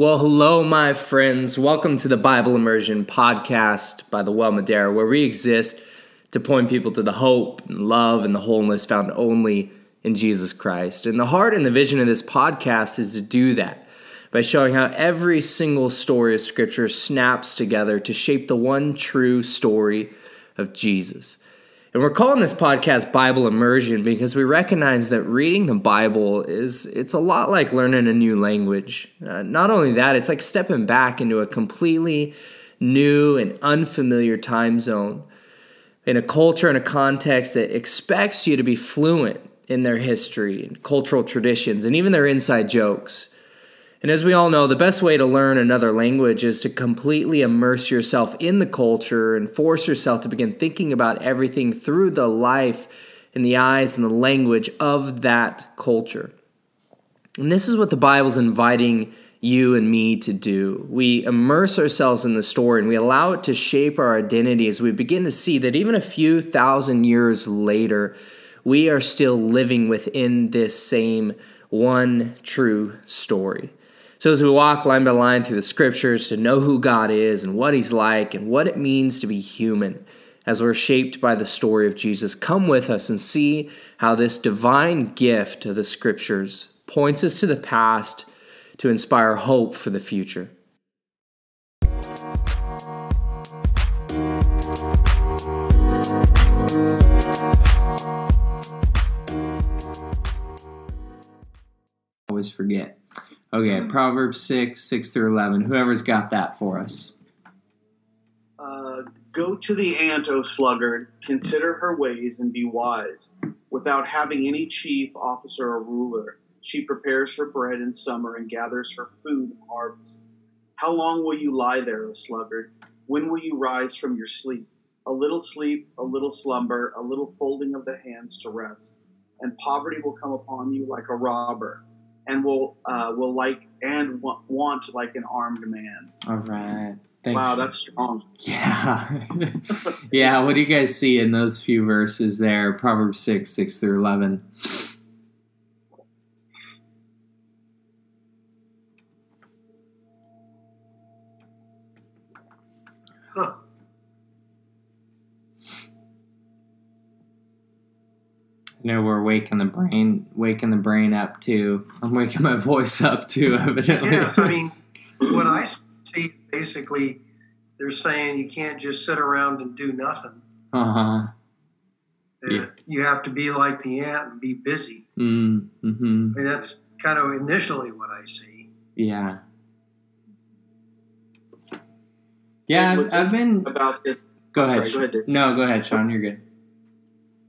Well, hello, my friends. Welcome to the Bible Immersion podcast by the Well Madera, where we exist to point people to the hope and love and the wholeness found only in Jesus Christ. And the heart and the vision of this podcast is to do that by showing how every single story of Scripture snaps together to shape the one true story of Jesus. And we're calling this podcast Bible Immersion because we recognize that reading the Bible is it's a lot like learning a new language. Uh, not only that, it's like stepping back into a completely new and unfamiliar time zone in a culture and a context that expects you to be fluent in their history and cultural traditions and even their inside jokes. And as we all know, the best way to learn another language is to completely immerse yourself in the culture and force yourself to begin thinking about everything through the life and the eyes and the language of that culture. And this is what the Bible's inviting you and me to do. We immerse ourselves in the story and we allow it to shape our identity as we begin to see that even a few thousand years later, we are still living within this same one true story. So, as we walk line by line through the scriptures to know who God is and what He's like and what it means to be human, as we're shaped by the story of Jesus, come with us and see how this divine gift of the scriptures points us to the past to inspire hope for the future. Always forget. Okay, Proverbs 6, 6 through 11. Whoever's got that for us. Uh, Go to the ant, O sluggard, consider her ways and be wise. Without having any chief, officer, or ruler, she prepares her bread in summer and gathers her food in harvest. How long will you lie there, O sluggard? When will you rise from your sleep? A little sleep, a little slumber, a little folding of the hands to rest, and poverty will come upon you like a robber and will uh, will like and want like an armed man. All right. Thanks. Wow, that's strong. Yeah. yeah, what do you guys see in those few verses there? Proverbs 6, 6 through 11. You know, we're waking the brain, waking the brain up too. I'm waking my voice up too, evidently. Yes, I mean, what I see basically, they're saying you can't just sit around and do nothing. Uh huh. Yeah. You have to be like the ant and be busy. Mm, hmm I mean, that's kind of initially what I see. Yeah. Yeah, I've, I've been about this. Go ahead. Sorry, go ahead no, go ahead, Sean. You're good.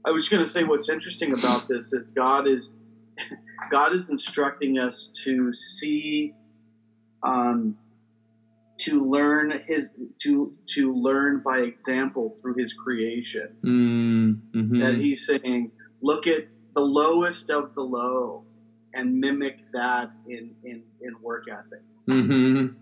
I was going to say what's interesting about this is God is God is instructing us to see, um, to learn his to to learn by example through His creation. Mm-hmm. That He's saying, look at the lowest of the low, and mimic that in in in work ethic. Mm-hmm.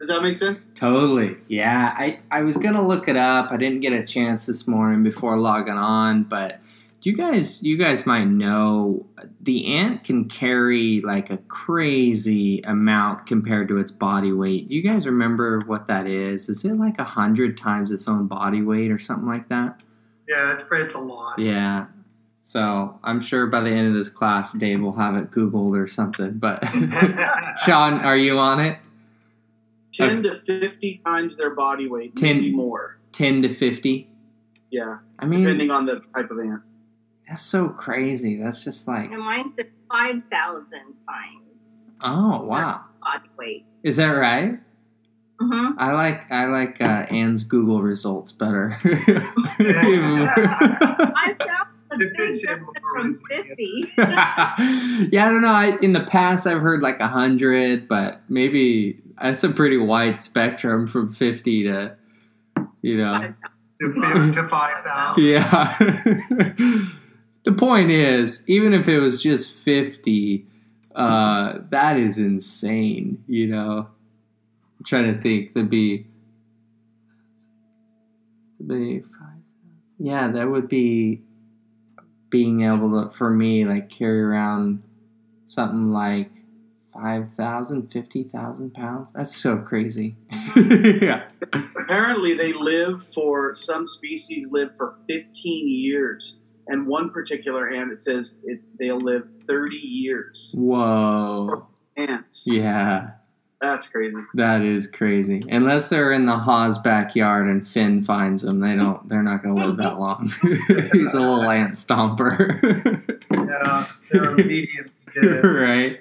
Does that make sense? Totally. Yeah. I, I was going to look it up. I didn't get a chance this morning before logging on, but you guys you guys might know the ant can carry like a crazy amount compared to its body weight. Do you guys remember what that is? Is it like a hundred times its own body weight or something like that? Yeah, it's, it's a lot. Yeah. So I'm sure by the end of this class, Dave will have it Googled or something. But Sean, are you on it? Ten okay. to fifty times their body weight, 10, maybe more. Ten to fifty. Yeah, I mean, depending on the type of ant. That's so crazy. That's just like. And mine's at 5,000 times. Oh, wow. Body weight. Is that right? Mm-hmm. I like I like uh, Anne's Google results better. I found the big from fifty. yeah, I don't know. I, in the past, I've heard like a hundred, but maybe that's a pretty wide spectrum from fifty to, you know, to five thousand. Yeah the point is, even if it was just 50, uh, that is insane, you know. I'm trying to think. There'd be, be yeah, that would be being able to, for me, like carry around something like 5,000, 50,000 pounds. That's so crazy. yeah. Apparently, they live for some species live for 15 years, and one particular ant it says it, they'll live 30 years. Whoa. Ants. Yeah. That's crazy. That is crazy. Unless they're in the Hawes backyard and Finn finds them, they don't. They're not going to live that long. He's a little ant stomper. Yeah, they're immediately dead. right.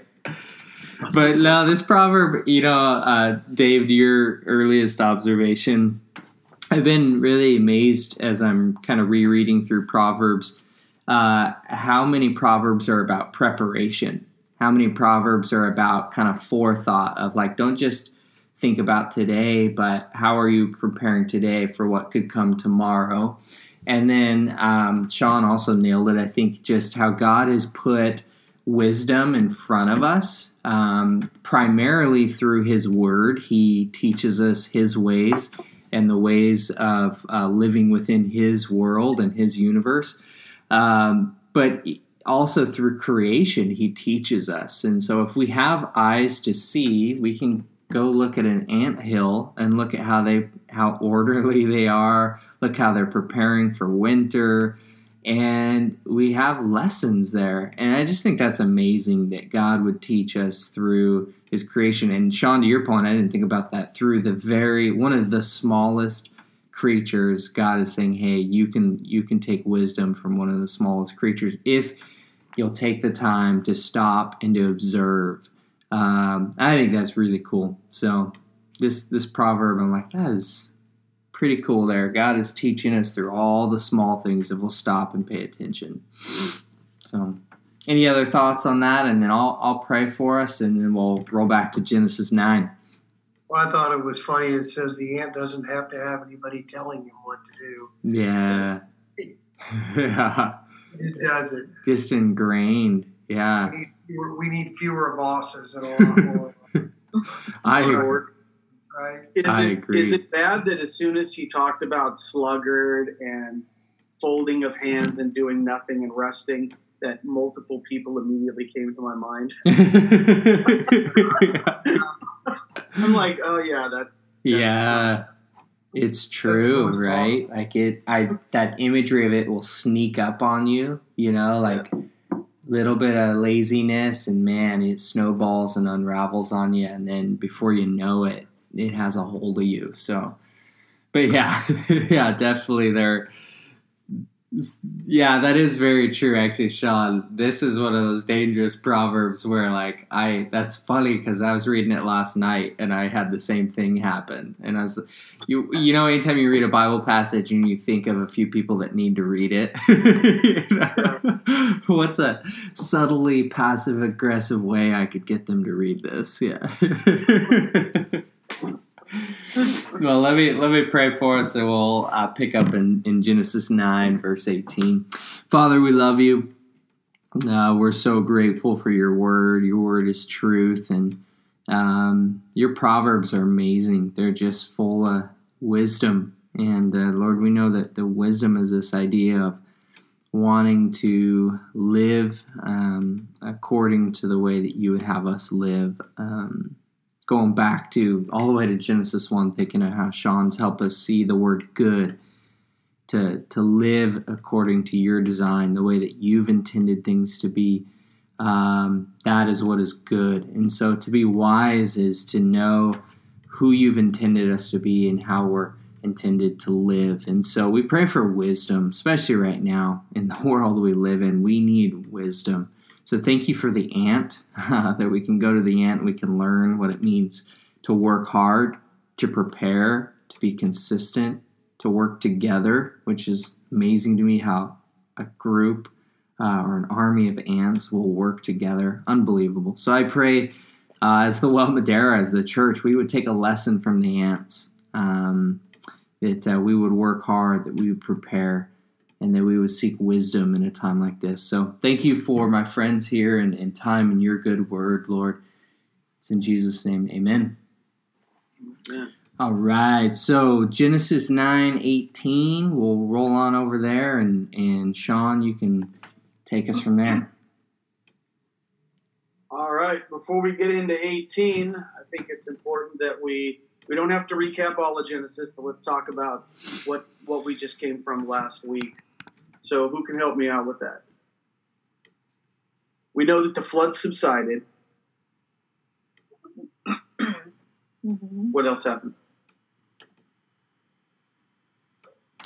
But now this proverb, you know, uh, Dave, to your earliest observation, I've been really amazed as I'm kind of rereading through Proverbs, uh, how many Proverbs are about preparation. How many Proverbs are about kind of forethought of like, don't just think about today, but how are you preparing today for what could come tomorrow? And then um, Sean also nailed it. I think just how God has put wisdom in front of us, um, primarily through His Word. He teaches us His ways and the ways of uh, living within His world and His universe. Um, but also through creation, He teaches us. And so, if we have eyes to see, we can go look at an ant hill and look at how they how orderly they are look how they're preparing for winter and we have lessons there and i just think that's amazing that god would teach us through his creation and sean to your point i didn't think about that through the very one of the smallest creatures god is saying hey you can you can take wisdom from one of the smallest creatures if you'll take the time to stop and to observe um, I think that's really cool. So this this proverb, I'm like, that is pretty cool. There, God is teaching us through all the small things if we'll stop and pay attention. So, any other thoughts on that? And then I'll I'll pray for us, and then we'll roll back to Genesis nine. Well, I thought it was funny. It says the ant doesn't have to have anybody telling him what to do. Yeah, yeah, He just does it. just ingrained. Yeah, We need fewer, we need fewer bosses and a lot more, I Or right? Is I it, agree. Is it bad that as soon as he talked about sluggard and folding of hands and doing nothing and resting, that multiple people immediately came to my mind? I'm like, oh yeah, that's, that's yeah. it's true right? Like it i that imagery of it will sneak up on you you know like little bit of laziness and man it snowballs and unravels on you and then before you know it it has a hold of you so. But yeah yeah definitely there yeah that is very true actually sean. This is one of those dangerous proverbs where like i that's funny because i was reading it last night and i had the same thing happen. And i was you you know anytime you read a bible passage and you think of a few people that need to read it know? what's a subtly passive aggressive way i could get them to read this? Yeah well let me let me pray for us and we'll uh, pick up in, in genesis 9 verse 18 father we love you. Uh, we're so grateful for your word. Your word is truth and um, your proverbs are amazing. They're just full of wisdom. And uh, lord we know that the wisdom is this idea of wanting to live um, according to the way that you would have us live um, going back to all the way to Genesis 1, thinking of how Sean's helped us see the word good, to, to live according to your design, the way that you've intended things to be. Um, that is what is good. And so to be wise is to know who you've intended us to be and how we're intended to live. And so we pray for wisdom, especially right now in the world we live in. We need wisdom. So thank you for the ant, that we can go to the ant, we can learn what it means to work hard, to prepare, to be consistent, to work together, which is amazing to me how a group uh, or an army of ants will work together. Unbelievable. So I pray uh, as the Well Madera, as the church, we would take a lesson from the ants, um, that uh, we would work hard, that we would prepare and that we would seek wisdom in a time like this. So thank you for my friends here and, and time and your good word, Lord. It's in Jesus' name, amen. Yeah. All right, so Genesis 9 18, we'll roll on over there, and, and Sean, you can take us from there. All right. Before we get into 18, I think it's important that we we don't have to recap all of Genesis, but let's talk about what what we just came from last week. So, who can help me out with that? We know that the flood subsided. Mm-hmm. What else happened?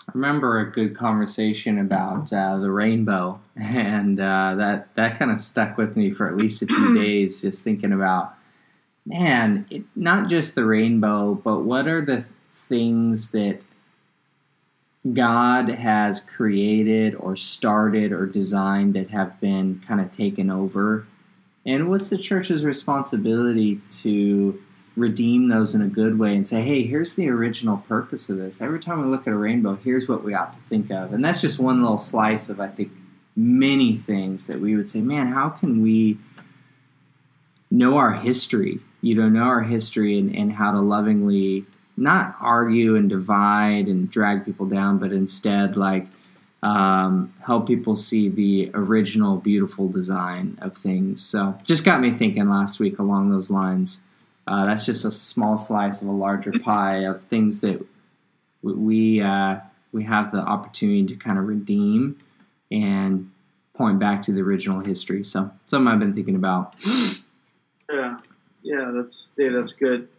I remember a good conversation about uh, the rainbow, and uh, that that kind of stuck with me for at least a few days, just thinking about, man, it, not just the rainbow, but what are the things that God has created or started or designed that have been kind of taken over, and what's the church's responsibility to redeem those in a good way and say, hey, here's the original purpose of this. Every time we look at a rainbow, here's what we ought to think of. And that's just one little slice of, I think, many things that we would say, man, how can we know our history? You know, know our history and, and how to lovingly not argue and divide and drag people down, but instead, like, um, help people see the original beautiful design of things. So, just got me thinking last week along those lines. Uh, that's just a small slice of a larger pie of things that we uh, we have the opportunity to kind of redeem and point back to the original history. So something I've been thinking about. Yeah, yeah, that's yeah, that's good.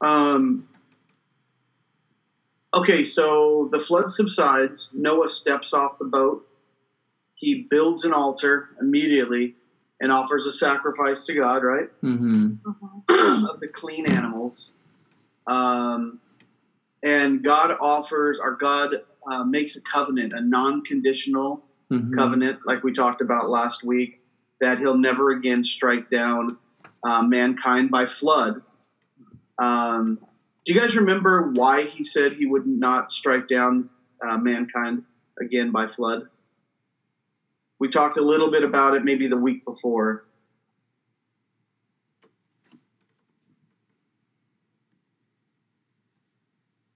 Um, okay, so the flood subsides. Noah steps off the boat. He builds an altar immediately and offers a sacrifice to God, right? Mm-hmm. of the clean animals. Um, and God offers, or God uh, makes a covenant, a non conditional Mm-hmm. covenant, like we talked about last week, that he'll never again strike down uh, mankind by flood. Um, do you guys remember why he said he would not strike down uh, mankind again by flood? We talked a little bit about it maybe the week before.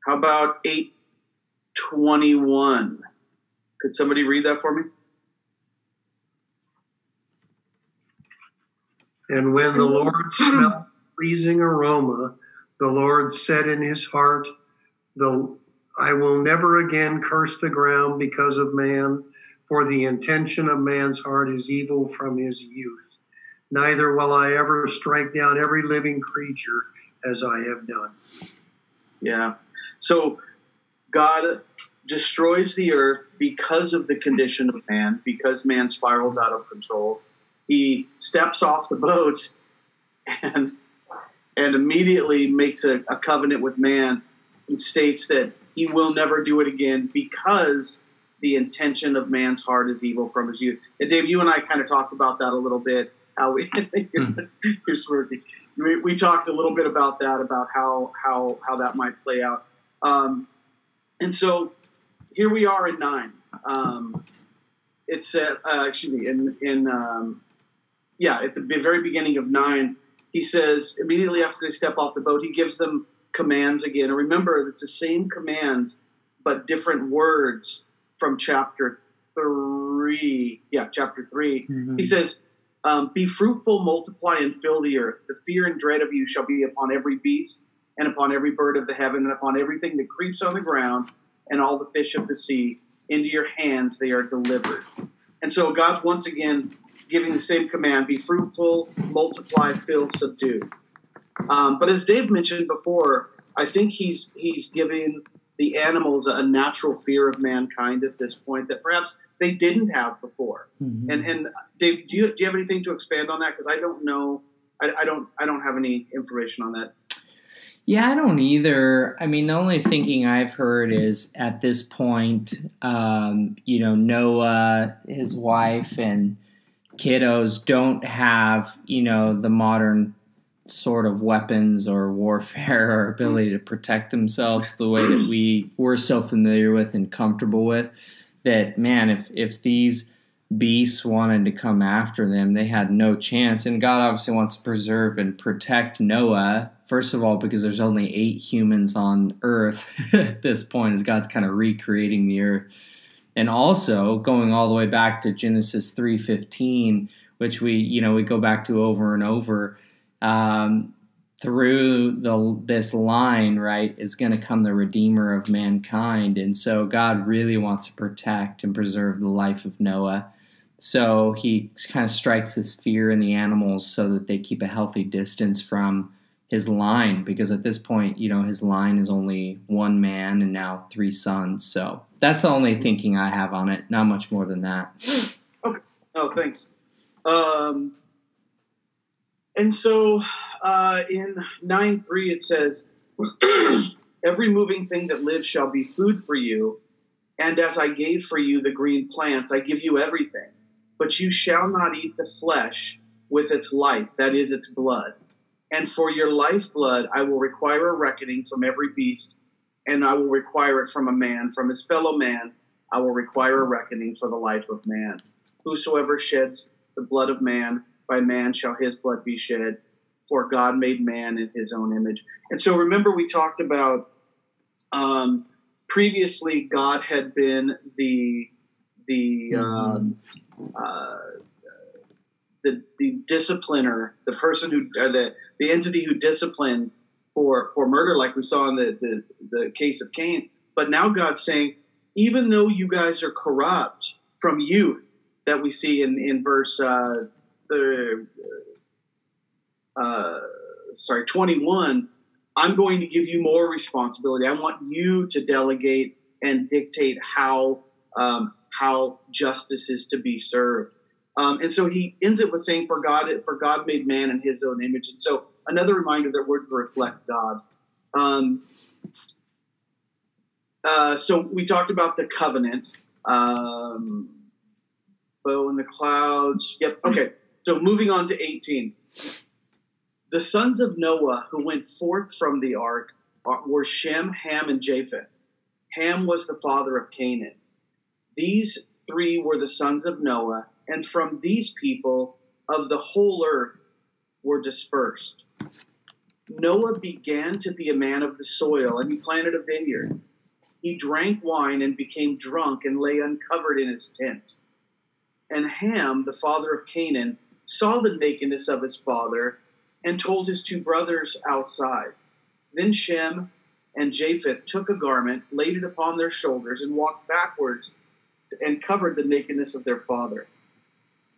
How about 821? Could somebody read that for me? And when the Lord smelled pleasing aroma, the Lord said in his heart, "The I will never again curse the ground because of man, for the intention of man's heart is evil from his youth. Neither will I ever strike down every living creature as I have done." Yeah. So God destroys the earth because of the condition of man, because man spirals out of control. He steps off the boat and and immediately makes a, a covenant with man and states that he will never do it again because the intention of man's heart is evil from his youth. And Dave, you and I kind of talked about that a little bit. How we you're smirking. We, we talked a little bit about that, about how how how that might play out. Um, and so here we are in nine. Um, it's at, uh, excuse me in in um, yeah at the very beginning of nine. He says immediately after they step off the boat, he gives them commands again. And remember, it's the same commands but different words from chapter three. Yeah, chapter 3 Mhm. He says, um, "Be fruitful, multiply, and fill the earth. The fear and dread of you shall be upon every beast, and upon every bird of the heaven, and upon everything that creeps on the ground, and all the fish of the sea. Into your hands they are delivered." And so God's once again giving the same command: "Be fruitful, multiply, fill, subdue." Um, but as Dave mentioned before, I think he's he's giving the animals a natural fear of mankind at this point that perhaps they didn't have before. Mhm. And and Dave, do you do you have anything to expand on that? Because I don't know, I, I don't I don't have any information on that. Yeah, I don't either. I mean, the only thinking I've heard is at this point, um, you know, Noah, his wife, and kiddos don't have, you know, the modern sort of weapons or warfare or ability to protect themselves the way that we were so familiar with and comfortable with. That man, if if these beasts wanted to come after them, they had no chance. And God obviously wants to preserve and protect Noah, first of all, because there's only eight humans on earth at this point, as God's kind of recreating the earth. And also going all the way back to Genesis 3:15, which we you know we go back to over and over. Um, through the this line, right, is going to come the redeemer of mankind, and so God really wants to protect and preserve the life of Noah. So he kind of strikes this fear in the animals so that they keep a healthy distance from his line because at this point, you know, his line is only one man and now three sons. So that's the only thinking I have on it. Not much more than that. Okay. Oh, thanks. Um, and so uh, in 9 3, it says, Every moving thing that lives shall be food for you. And as I gave for you the green plants, I give you everything. But you shall not eat the flesh with its life, that is, its blood. And for your lifeblood, I will require a reckoning from every beast, and I will require it from a man, from his fellow man. I will require a reckoning for the life of man. Whosoever sheds the blood of man, by man shall his blood be shed. For God made man in his own image. And so remember, we talked about um, previously, God had been the the mm-hmm. um, uh, the the discipliner, the person who or the the entity who disciplines for for murder, like we saw in the the, the case of Cain. But now God's saying, even though you guys are corrupt from youth, that we see in in verse uh, the uh, sorry twenty one. I'm going to give you more responsibility. I want you to delegate and dictate how um, how justice is to be served. Um, and so he ends it with saying, "For God, for God made man in His own image." And so another reminder that we're to reflect God. Um, uh, so we talked about the covenant, um, bow in the clouds. Yep. Okay. So moving on to eighteen, the sons of Noah who went forth from the ark were Shem, Ham, and Japheth. Ham was the father of Canaan. These three were the sons of Noah, and from these people of the whole earth were dispersed. Noah began to be a man of the soil, and he planted a vineyard. He drank wine and became drunk and lay uncovered in his tent. And Ham, the father of Canaan, saw the nakedness of his father and told his two brothers outside. Then Shem and Japheth took a garment, laid it upon their shoulders, and walked backwards and covered the nakedness of their father.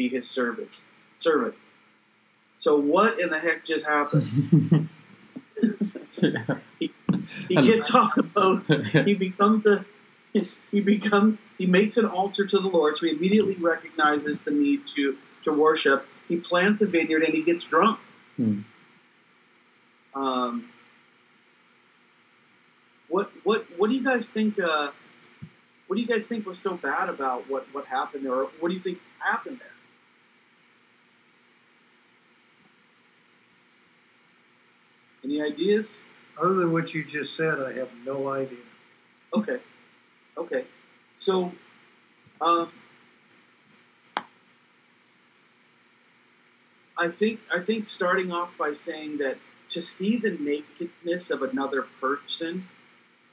be his service servant. So what in the heck just happened? he, he gets off the boat. He becomes a he becomes he makes an altar to the Lord. So he immediately recognizes the need to to worship. He plants a vineyard and he gets drunk. Hmm. Um, what what what do you guys think? Uh, what do you guys think was so bad about what, what happened there? Or what do you think happened there? Any ideas? Other than what you just said, I have no idea. Okay. Okay. So, um, I think I think starting off by saying that to see the nakedness of another person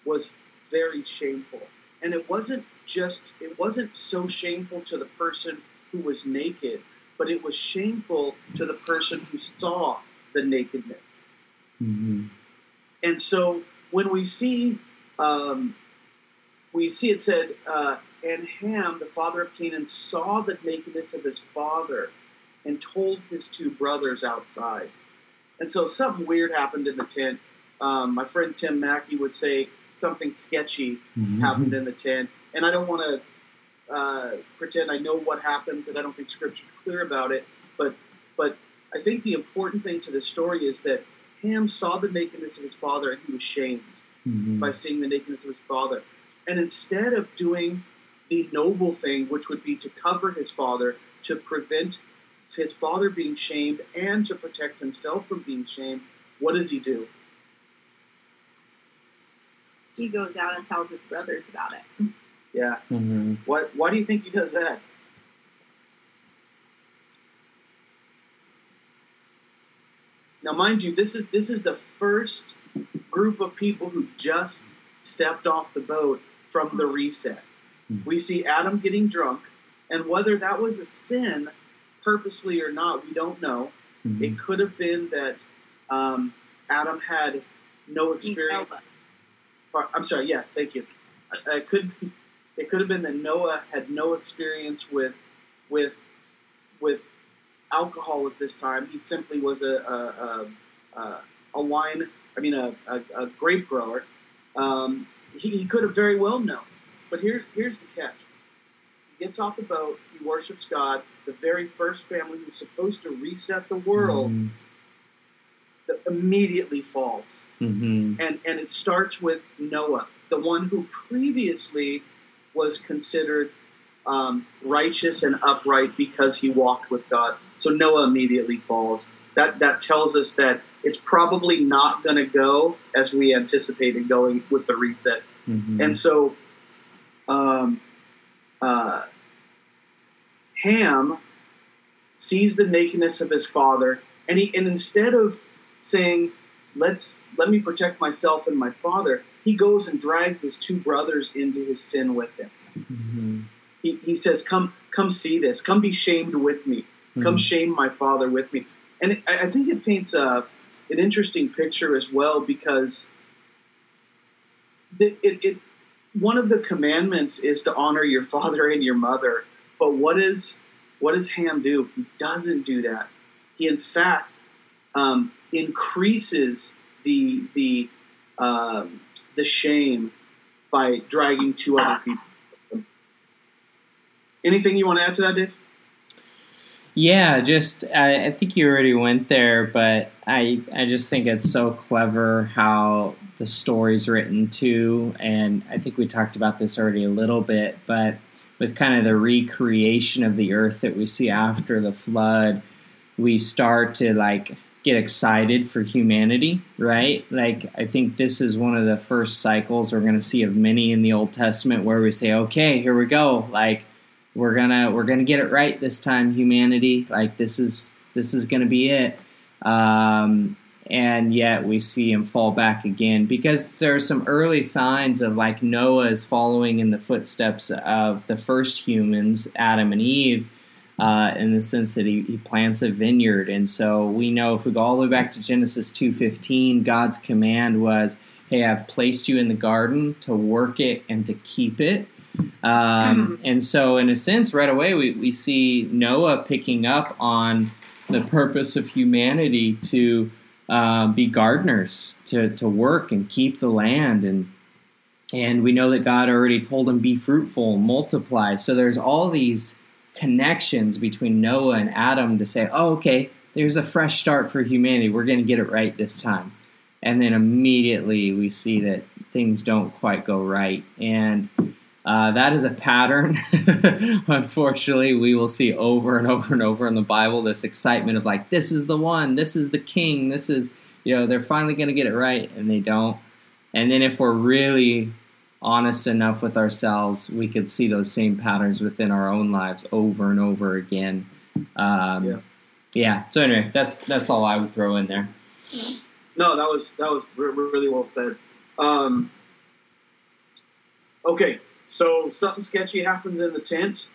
was very shameful and it wasn't just it wasn't so shameful to the person who was naked but it was shameful to the person who saw the nakedness mm-hmm. and so when we see um, we see it said uh, and ham the father of canaan saw the nakedness of his father and told his two brothers outside and so something weird happened in the tent um, my friend tim mackie would say something sketchy mm-hmm. happened in the tent. And I don't want to uh, pretend I know what happened because I don't think Scripture's clear about it. But but I think the important thing to the story is that Ham saw the nakedness of his father and he was shamed mm-hmm. by seeing the nakedness of his father. And instead of doing the noble thing, which would be to cover his father, to prevent his father being shamed and to protect himself from being shamed, what does he do? He goes out and tells his brothers about it. Yeah. Mm-hmm. What? Why do you think he does that? Now, mind you, this is this is the first group of people who just stepped off the boat from the reset. Mhm. We see Adam getting drunk, and whether that was a sin, purposely or not, we don't know. Mm-hmm. It could have been that um, Adam had no experience. Noah. I'm sorry. Yeah, thank you. I, I could. It could have been that Noah had no experience with, with, with alcohol at this time. He simply was a a, a, a, wine. I mean, a, a, a grape grower. Um, he, he could have very well known. But here's here's the catch. He gets off the boat. He worships God. The very first family who's supposed to reset the world that immediately falls Mm-hmm. and and it starts with Noah, the one who previously was considered um, righteous and upright because he walked with God. So Noah immediately falls. That that tells us that it's probably not going to go as we anticipated going with the reset. Mm-hmm. And so, um, uh, Ham sees the nakedness of his father, and he and instead of saying, "Let's let me protect myself and my father," he goes and drags his two brothers into his sin with him. Mm-hmm. He, he says, "Come, come see this. Come be shamed with me. Come shame my father with me." And it, I I think it paints a an interesting picture as well because it, it, it one of the commandments is to honor your father and your mother. But what is what does Ham do? He doesn't do that. He in fact um, increases the the um, the shame by dragging two other people. Anything you want to add to that, Dave? Yeah, just I, I think you already went there, but I I just think it's so clever how the story's written too, and I think we talked about this already a little bit, but with kind of the recreation of the earth that we see after the flood, we start to like get excited for humanity, right? Like I think this is one of the first cycles we're going to see of many in the Old Testament where we say, "Okay, here we go." Like we're gonna we're gonna get it right this time humanity. Like this is this is gonna be it. Um, and yet we see him fall back again because there are some early signs of like noah is following in the footsteps of the first humans adam and eve uh, in the sense that he, he plants a vineyard. And so we know if we go all the way back to genesis 2.15 god's command was hey i've placed you in the garden to work it and to keep it um, and so, in a sense, right away, we, we see Noah picking up on the purpose of humanity to uh, be gardeners, to, to work and keep the land. And, and we know that God already told him, be fruitful, multiply. So, there's all these connections between Noah and Adam to say, oh, okay, there's a fresh start for humanity. We're going to get it right this time. And then immediately we see that things don't quite go right. And uh, that is a pattern. Unfortunately, we will see over and over and over in the Bible this excitement of like, this is the one, this is the king, this is, you know, they're finally going to get it right, and they don't. And then if we're really honest enough with ourselves, we could see those same patterns within our own lives over and over again. Um, Yeah. yeah. So anyway, that's that's all I would throw in there. No, that was that was re- really well said. Um, okay, so something sketchy happens in the tent.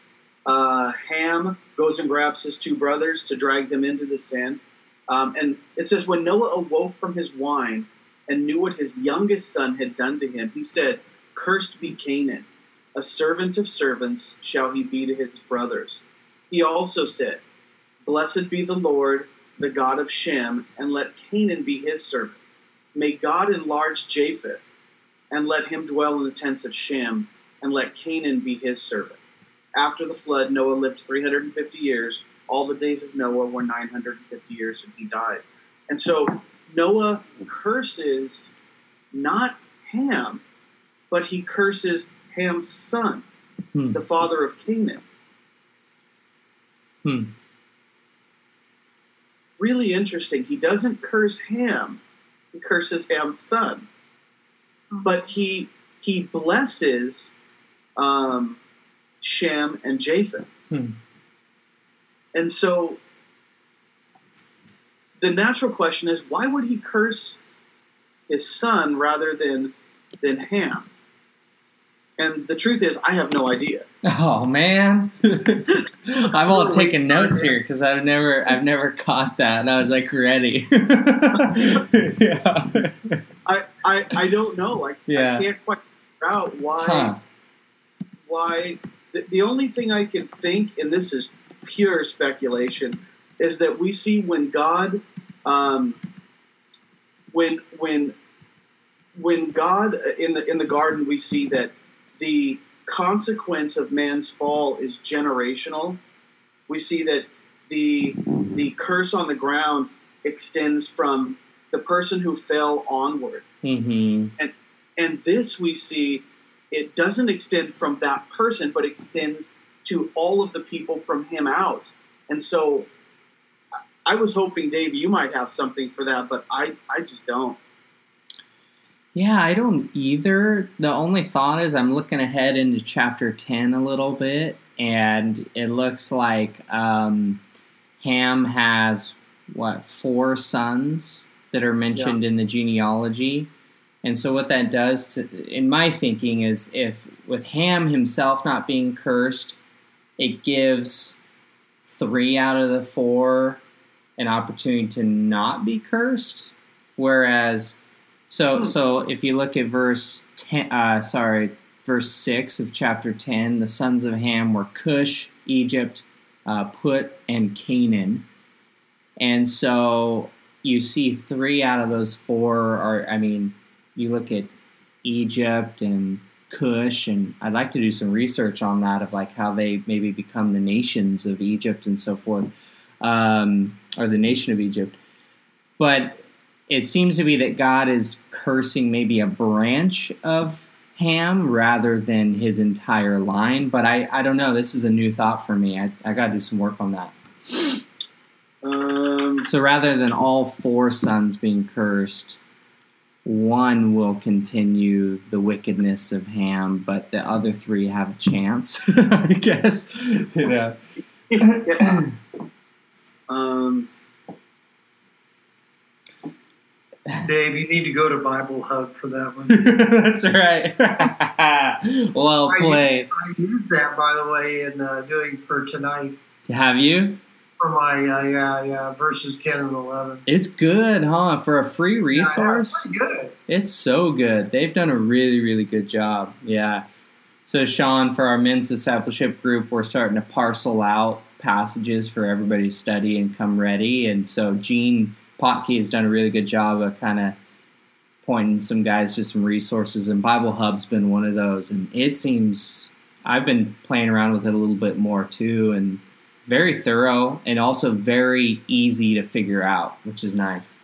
Uh, Ham goes and grabs his two brothers to drag them into the sin. Um, and it says, when Noah awoke from his wine and knew what his youngest son had done to him, he said, Cursed be Canaan, a servant of servants shall he be to his brothers. He also said, Blessed be the Lord, the God of Shem, and let Canaan be his servant. May God enlarge Japheth, and let him dwell in the tents of Shem, and let Canaan be his servant. After the flood, Noah lived 350 years. All the days of Noah were 950 years, and he died. And so Noah curses not Ham, but he curses Ham's son, Hmm. the father of Canaan. Hmm. really interesting. He doesn't curse Ham; he curses Ham's son, but he he blesses um, Shem and Japheth. Hmm. And so the natural question is why would he curse his son rather than than Ham? And the truth is, I have no idea. Oh man, I'm all taking notes here because I've never, I've never caught that, and I was like ready. yeah. I, I, I don't know. I, Yeah. I can't quite figure out why. Huh. Why? The, the only thing I can think, and this is pure speculation, is that we see when God, um, when when when God in the in the garden, we see that the consequence of man's fall is generational. We see that the the curse on the ground extends from the person who fell onward. hmm And this we see it doesn't extend from that person, but extends to all of the people from him out. And so I- was hoping, Dave, you might have something for that, but I, I just don't. Yeah, I don't either. The only thought is I'm looking ahead into chapter 10 a little bit, and it looks like um, Ham has, what, four sons that are mentioned in the genealogy. And so, what that does, to, in my thinking, is if with Ham himself not being cursed, it gives three out of the four an opportunity to not be cursed. Whereas so Hmm. so if you look at verse ten, uh, sorry, verse six of chapter ten, the sons of Ham were Cush, Egypt, uh, Put, and Canaan, and so you see three out of those four are. I mean, you look at Egypt and Cush, and I'd like to do some research on that of like how they maybe become the nations of Egypt and so forth, um, or the nation of Egypt, but it seems to be that God is cursing maybe a branch of Ham rather than his entire line. But I, I don't know. This is a new thought for me. I, I got to do some work on that. Um, So rather than all four sons being cursed, one will continue the wickedness of Ham, but the other three have a chance, I guess. You know. yeah. um, Dave, you need to go to Bible Hub for that one. That's right. well I- played. I used that, by the way, in uh, doing for tonight Have you? For my uh, yeah yeah verses ten and eleven. It's good, huh? For a free Yeah, yeah, resource, it's good. it's so good. They've done a really, really good job. Yeah. So, Sean, for our men's discipleship group, we're starting to parcel out passages for everybody to study and come ready. And so, Gene Potkey has done a really good job of kind of pointing some guys to some resources, and Bible Hub's been one of those. And it seems I've been playing around with it a little bit more too, and very thorough and also very easy to figure out, which is nice.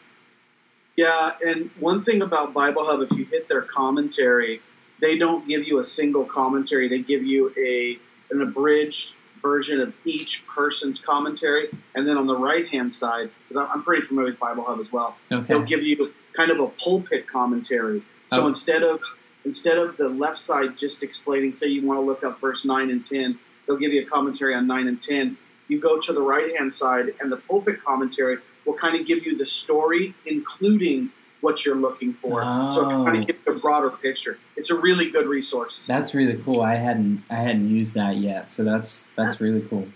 Yeah, and one thing about Bible Hub, if you hit their commentary, they don't give you a single commentary. They give you a an abridged version of each person's commentary, and then on the right hand side, because I'm pretty familiar with Bible Hub as well, Okay. they'll give you kind of a pulpit commentary. So Oh. instead of instead of the left side just explaining, say you want to look up verse nine and ten, they'll give you a commentary on nine and ten. You go to the right hand side, and the pulpit commentary will kind of give you the story, including what you're looking for. So it kind Oh. of gives you a broader picture. It's a really good resource. That's really cool. I hadn't I hadn't used that yet, so that's that's really cool.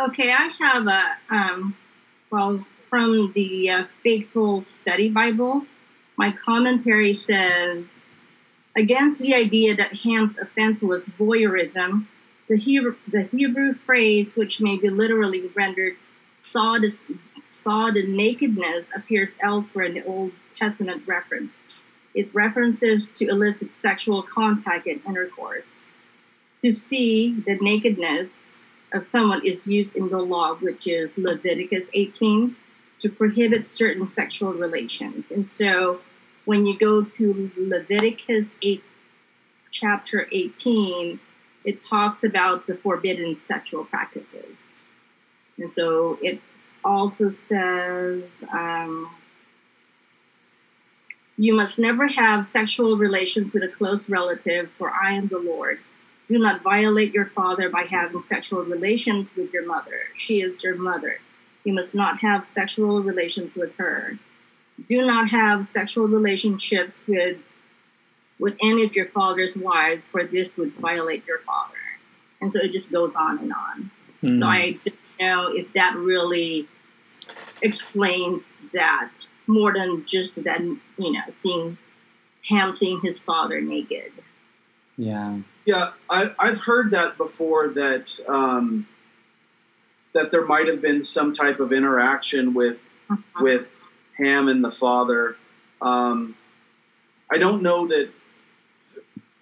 Okay, I have a um, well from the uh, Faithlife Study Bible. My commentary says against the idea that Ham's offense was voyeurism. The Hebrew, the Hebrew phrase, which may be literally rendered "saw the saw the nakedness," appears elsewhere in the Old Testament reference. It references to illicit sexual contact and intercourse. To see the nakedness of someone is used in the law, which is Leviticus 18, to prohibit certain sexual relations. And so when you go to Leviticus 8, chapter 18, it talks about the forbidden sexual practices. And so it also says um, you must never have sexual relations with a close relative, for I am the Lord. Do not violate your father by having sexual relations with your mother. She is your mother. You must not have sexual relations with her. Do not have sexual relationships with with any of your father's wives, for this would violate your father. And so it just goes on and on. Hmm. So I don't know if that really explains that more than just that, you know, seeing Ham seeing his father naked. Yeah. Yeah, I, I've heard that before. That um, that there might have been some type of interaction with with Ham and the father. Um, I don't know that.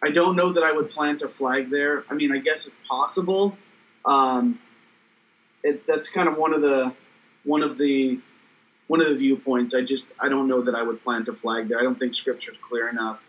I don't know that I would plant a flag there. I mean, I guess it's possible. Um, it, that's kind of one of the one of the one of the viewpoints. I just I don't know that I would plant a flag there. I don't think Scripture's clear enough.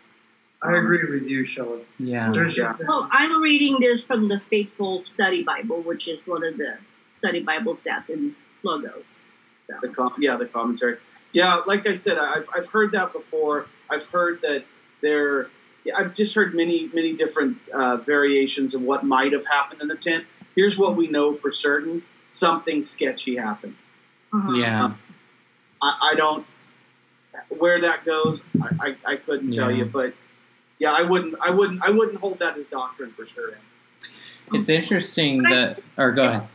I agree with you, Shelley. Yeah. Yeah. Well, I'm reading this from the Faithlife Study Bible, which is one of the study Bibles that's in Logos. So. The com- yeah, the commentary. Yeah, like I said, I've, I've heard that before. I've heard that there. Yeah, I've just heard many many different uh, variations of what might have happened in the tent. Here's what we know for certain: something sketchy happened. Uh-huh. Yeah. I, I don't where that goes. I, I, I couldn't tell you, but yeah, I wouldn't. I wouldn't. I wouldn't hold that as doctrine for sure. It's interesting that, or go ahead.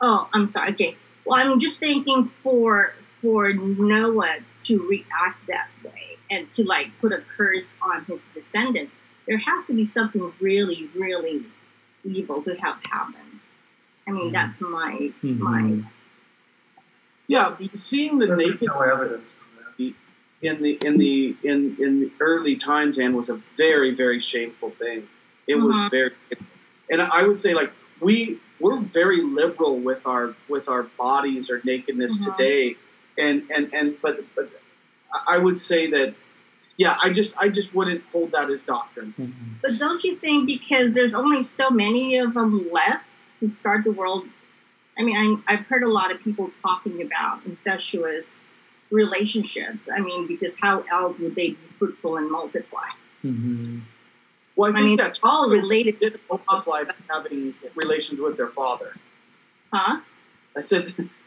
Oh, I'm sorry. Okay. Well, I'm just thinking for for Noah to react that way and to like put a curse on his descendants, there has to be something really, really evil to have happened. I mean, Mhm. that's my Mhm. my. Yeah, seeing the There's naked no evidence in the in the in in the early times and was a very very shameful thing. It was Mhm. very, and I would say like we we're very liberal with our with our bodies or nakedness Mhm. today, and and and but but I- I would say that yeah I just I just wouldn't hold that as doctrine. Mhm. But don't you think because there's only so many of them left to start the world? I mean, I, I've heard a lot of people talking about incestuous relationships. I mean, because how else would they be fruitful and multiply? Mhm. Well, I I think mean, that's all related, did multiply by having relations with their father. huh? I said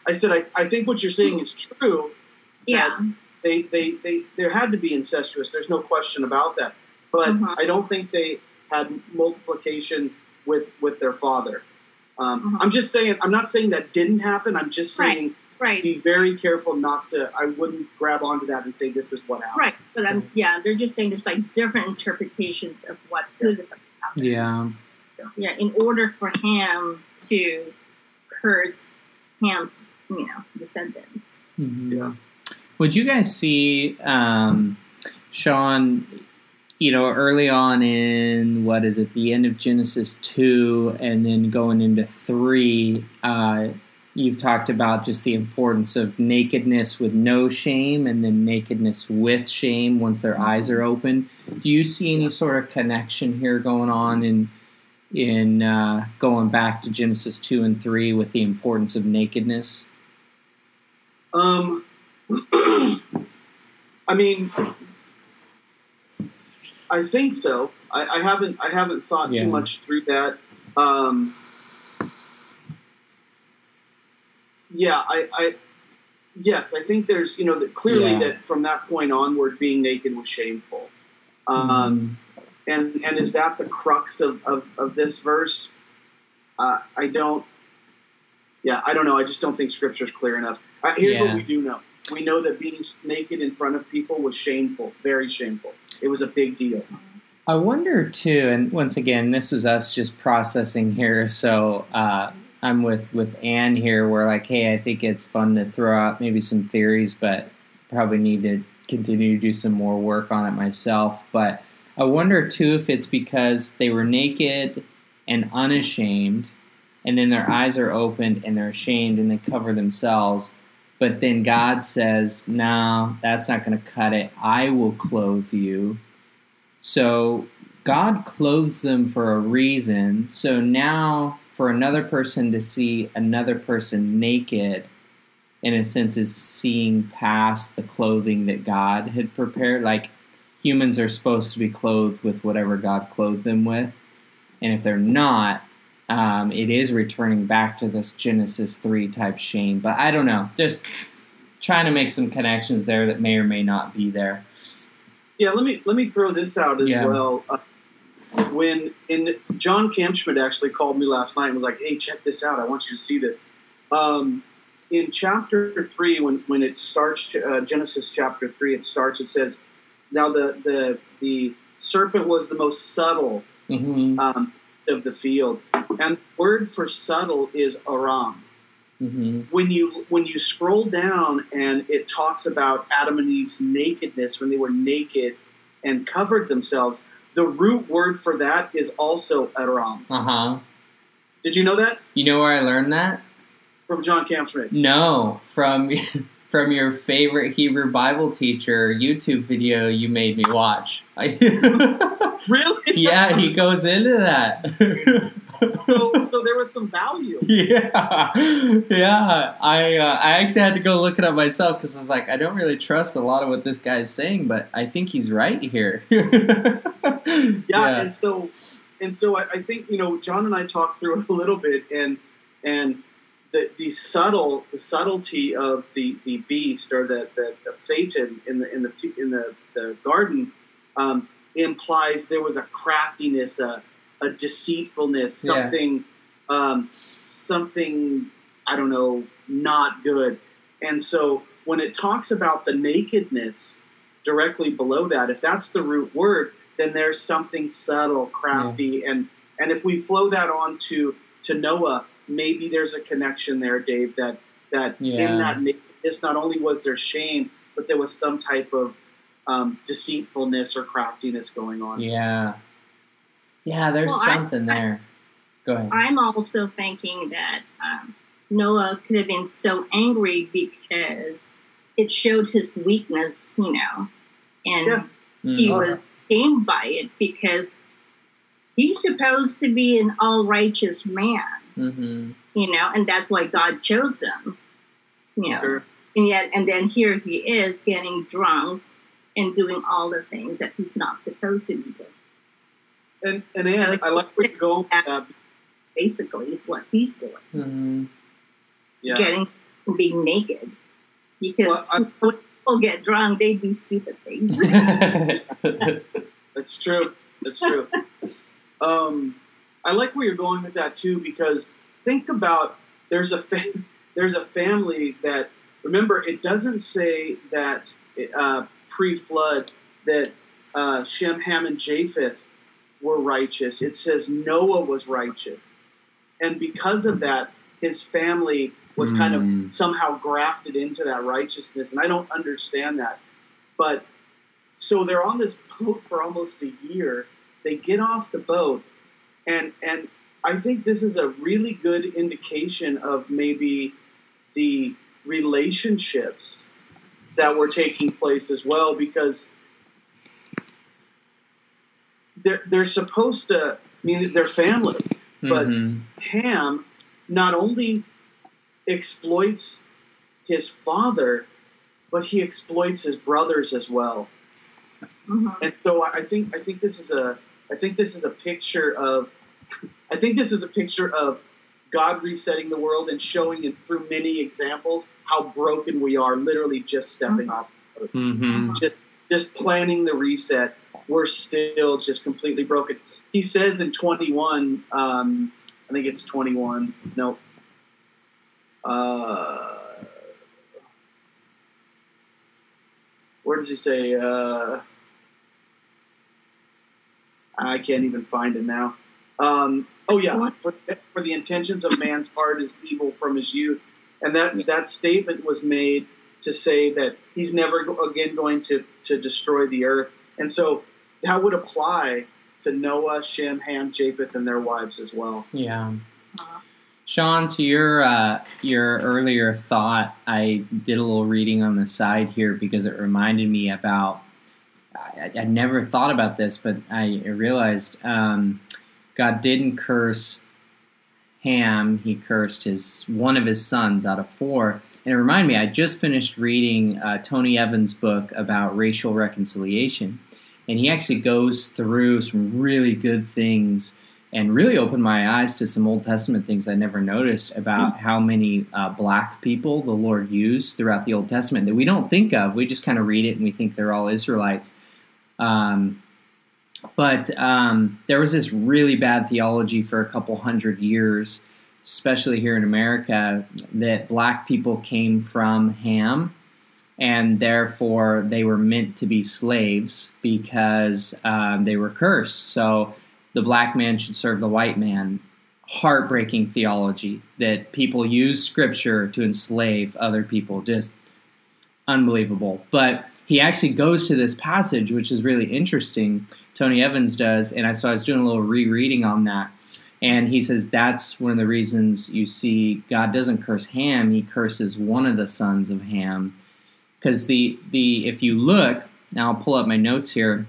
I said I, I think what you're saying is true. Yeah. They, they, they, there had to be incestuous. There's no question about that. But Mhm. I don't think they had multiplication with with their father. Um, Mhm. I'm just saying. I'm not saying that didn't happen. I'm just saying Right. be very careful not to. I wouldn't grab onto that and say this is what happened. Right. But I'm yeah, they're just saying there's like different interpretations of what could have happened. Yeah. Yeah. In order for Ham to curse Ham's, you know, descendants. Mhm. Yeah. Would you guys see, um, Sean, you know, early on in what is it, the end of Genesis 2 and then going into 3, uh, you've talked about just the importance of nakedness with no shame and then nakedness with shame once their eyes are open. Do you see any sort of connection here going on in in uh, going back to Genesis 2 and 3 with the importance of nakedness? Um, I mean, I think so. I, I haven't I haven't thought Yeah. too much through that. Um, yeah, I, I yes, I think there's you know that clearly Yeah. that from that point onward, being naked was shameful. Um, Mhm. and and is that the crux of of, of this verse? Uh, I don't. Yeah, I don't know. I just don't think Scripture's clear enough. Uh, here's Yeah. what we do know: we know that being naked in front of people was shameful, very shameful. It was a big deal. I wonder too, and once again, this is us just processing here. So uh, I'm with with Anne here. We're like, hey, I think it's fun to throw out maybe some theories, but probably need to continue to do some more work on it myself. But I wonder too if it's because they were naked and unashamed, and then their eyes are opened and they're ashamed and they cover themselves. But then God says, no, that's not going to cut it. I will clothe you. So God clothes them for a reason. So now, for another person to see another person naked, in a sense, is seeing past the clothing that God had prepared. Like humans are supposed to be clothed with whatever God clothed them with. And if they're not, um, it is returning back to this Genesis 3 type shame. But I don't know. Just trying to make some connections there that may or may not be there. Yeah, let me let me throw this out as Yeah. well. Uh, when in John Campschmidt actually called me last night and was like, "Hey, check this out. I want you to see this." Um, in chapter three, when when it starts, uh, Genesis chapter three, it starts. It says, "Now the the the serpent was the most subtle Mm-hmm. um, of the field, and the word for subtle is aram." Mm-hmm. when you when you scroll down and it talks about Adam and Eve's nakedness when they were naked and covered themselves, the root word for that is also aram. Uh huh. Did you know that You know where I learned that? from John Campschmidt? No, from from your favorite Hebrew Bible teacher YouTube video you made me watch. Really? yeah, he goes into that. so, so there was some value. yeah, yeah. I uh, I actually had to go look it up myself because I was like, I don't really trust a lot of what this guy is saying, but I think he's right here. Yeah, and so and so I, I think you know John and I talked through it a little bit, and and the, the subtle the subtlety of the, the beast or the, the of Satan in the in the in the, the garden um, implies there was a craftiness, a, a deceitfulness, Yeah. something um, something I don't know, not good. And so when it talks about the nakedness directly below that, if that's the root word, then there's something subtle, crafty, and and if we flow that on to to Noah, maybe there's a connection there, Dave. That that Yeah. in that nakedness, not only was there shame, but there was some type of um, deceitfulness or craftiness going on. yeah, yeah. There's Well, I- something there. Go ahead. I'm also thinking that um, Noah could have been so angry because it showed his weakness, you know, and Yeah. he Mm. Oh, was shamed by it because he's supposed to be an all righteous man, hmm you know, and that's why God chose him, you know. Sure. And yet, and then here he is getting drunk and doing all the things that he's not supposed to be doing. And and Ann, I like where you're going with that. Basically, is what he's doing. hmm Yeah. getting being naked because Well, I- when people get drunk they do stupid things That's true. That's true. um, I like where you're going with that too, because think about there's a fa- there's a family that remember it doesn't say that uh, pre-flood that uh, Shem, Ham, and Japheth were righteous. It says Noah was righteous, and because of that, his family was kind Mm. of somehow grafted into that righteousness, and I don't understand that, but so they're on this boat for almost a year. They get off the boat, and and I think this is a really good indication of maybe the relationships that were taking place as well, because they're they're supposed to. I mean, they're family. But- Mhm. Ham not only exploits his father, but he exploits his brothers as well. Mhm. And so I think I think this is a I think this is a picture of I think this is a picture of God resetting the world and showing it through many examples how broken we are, literally just stepping off, Mhm. just just planning the reset. We're still just completely broken. He says in 21, um, I think it's 21. No. Uh, where does he say? Uh, I can't even find it now. Um, oh yeah, for, for the intentions of man's heart is evil from his youth, and that that statement was made to say that he's never again going to to destroy the earth, and so that would apply to Noah, Shem, Ham, Japheth, and their wives as well. Yeah. Uh, Sean, to your uh, your earlier thought, I did a little reading on the side here because it reminded me about. I, I never thought about this, but I realized um, God didn't curse Ham, he cursed his one of his sons out of four. And it reminded me, I just finished reading uh, Tony Evans' book about racial reconciliation, and he actually goes through some really good things and really opened my eyes to some Old Testament things I never noticed about mm. how many uh, black people the Lord used throughout the Old Testament that we don't think of. We just kind of read it and we think they're all Israelites. Um, but um, there was this really bad theology for a couple hundred years, especially here in America, that black people came from Ham and therefore they were meant to be slaves because um, they were cursed. So the black man should serve the white man. Heartbreaking theology that people use scripture to enslave other people. Just unbelievable. But he actually goes to this passage, which is really interesting. Tony Evans does, and I so I was doing a little rereading on that. And he says that's one of the reasons you see God doesn't curse Ham; He curses one of the sons of Ham, because the the if you look now, I'll pull up my notes here